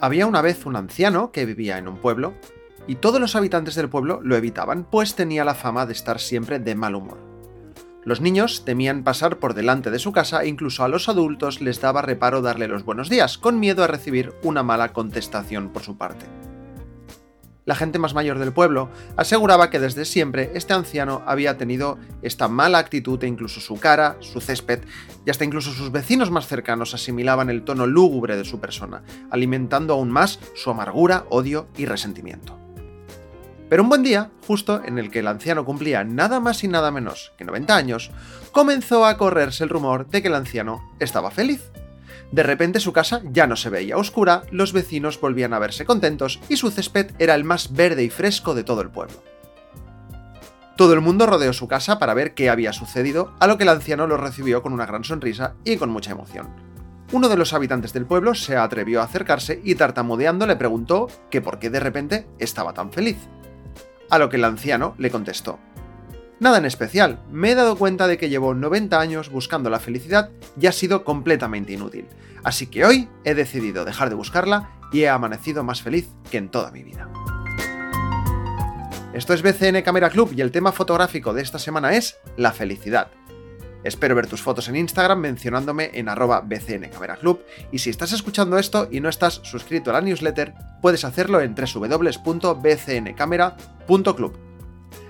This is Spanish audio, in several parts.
Había una vez un anciano que vivía en un pueblo, y todos los habitantes del pueblo lo evitaban, pues tenía la fama de estar siempre de mal humor. Los niños temían pasar por delante de su casa e incluso a los adultos les daba reparo darle los buenos días, con miedo a recibir una mala contestación por su parte la gente más mayor del pueblo aseguraba que desde siempre este anciano había tenido esta mala actitud e incluso su cara, su césped y hasta incluso sus vecinos más cercanos asimilaban el tono lúgubre de su persona, alimentando aún más su amargura, odio y resentimiento. Pero un buen día, justo en el que el anciano cumplía nada más y nada menos que 90 años, comenzó a correrse el rumor de que el anciano estaba feliz. De repente su casa ya no se veía oscura, los vecinos volvían a verse contentos y su césped era el más verde y fresco de todo el pueblo. Todo el mundo rodeó su casa para ver qué había sucedido, a lo que el anciano lo recibió con una gran sonrisa y con mucha emoción. Uno de los habitantes del pueblo se atrevió a acercarse y tartamudeando le preguntó que por qué de repente estaba tan feliz. A lo que el anciano le contestó, Nada en especial, me he dado cuenta de que llevo 90 años buscando la felicidad y ha sido completamente inútil. Así que hoy he decidido dejar de buscarla y he amanecido más feliz que en toda mi vida. Esto es BCN Camera Club y el tema fotográfico de esta semana es la felicidad. Espero ver tus fotos en Instagram mencionándome en arroba BCN Camera Club y si estás escuchando esto y no estás suscrito a la newsletter, puedes hacerlo en www.bcncamera.club.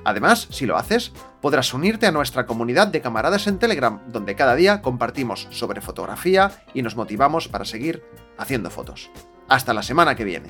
Además, si lo haces, podrás unirte a nuestra comunidad de camaradas en Telegram, donde cada día compartimos sobre fotografía y nos motivamos para seguir haciendo fotos. Hasta la semana que viene.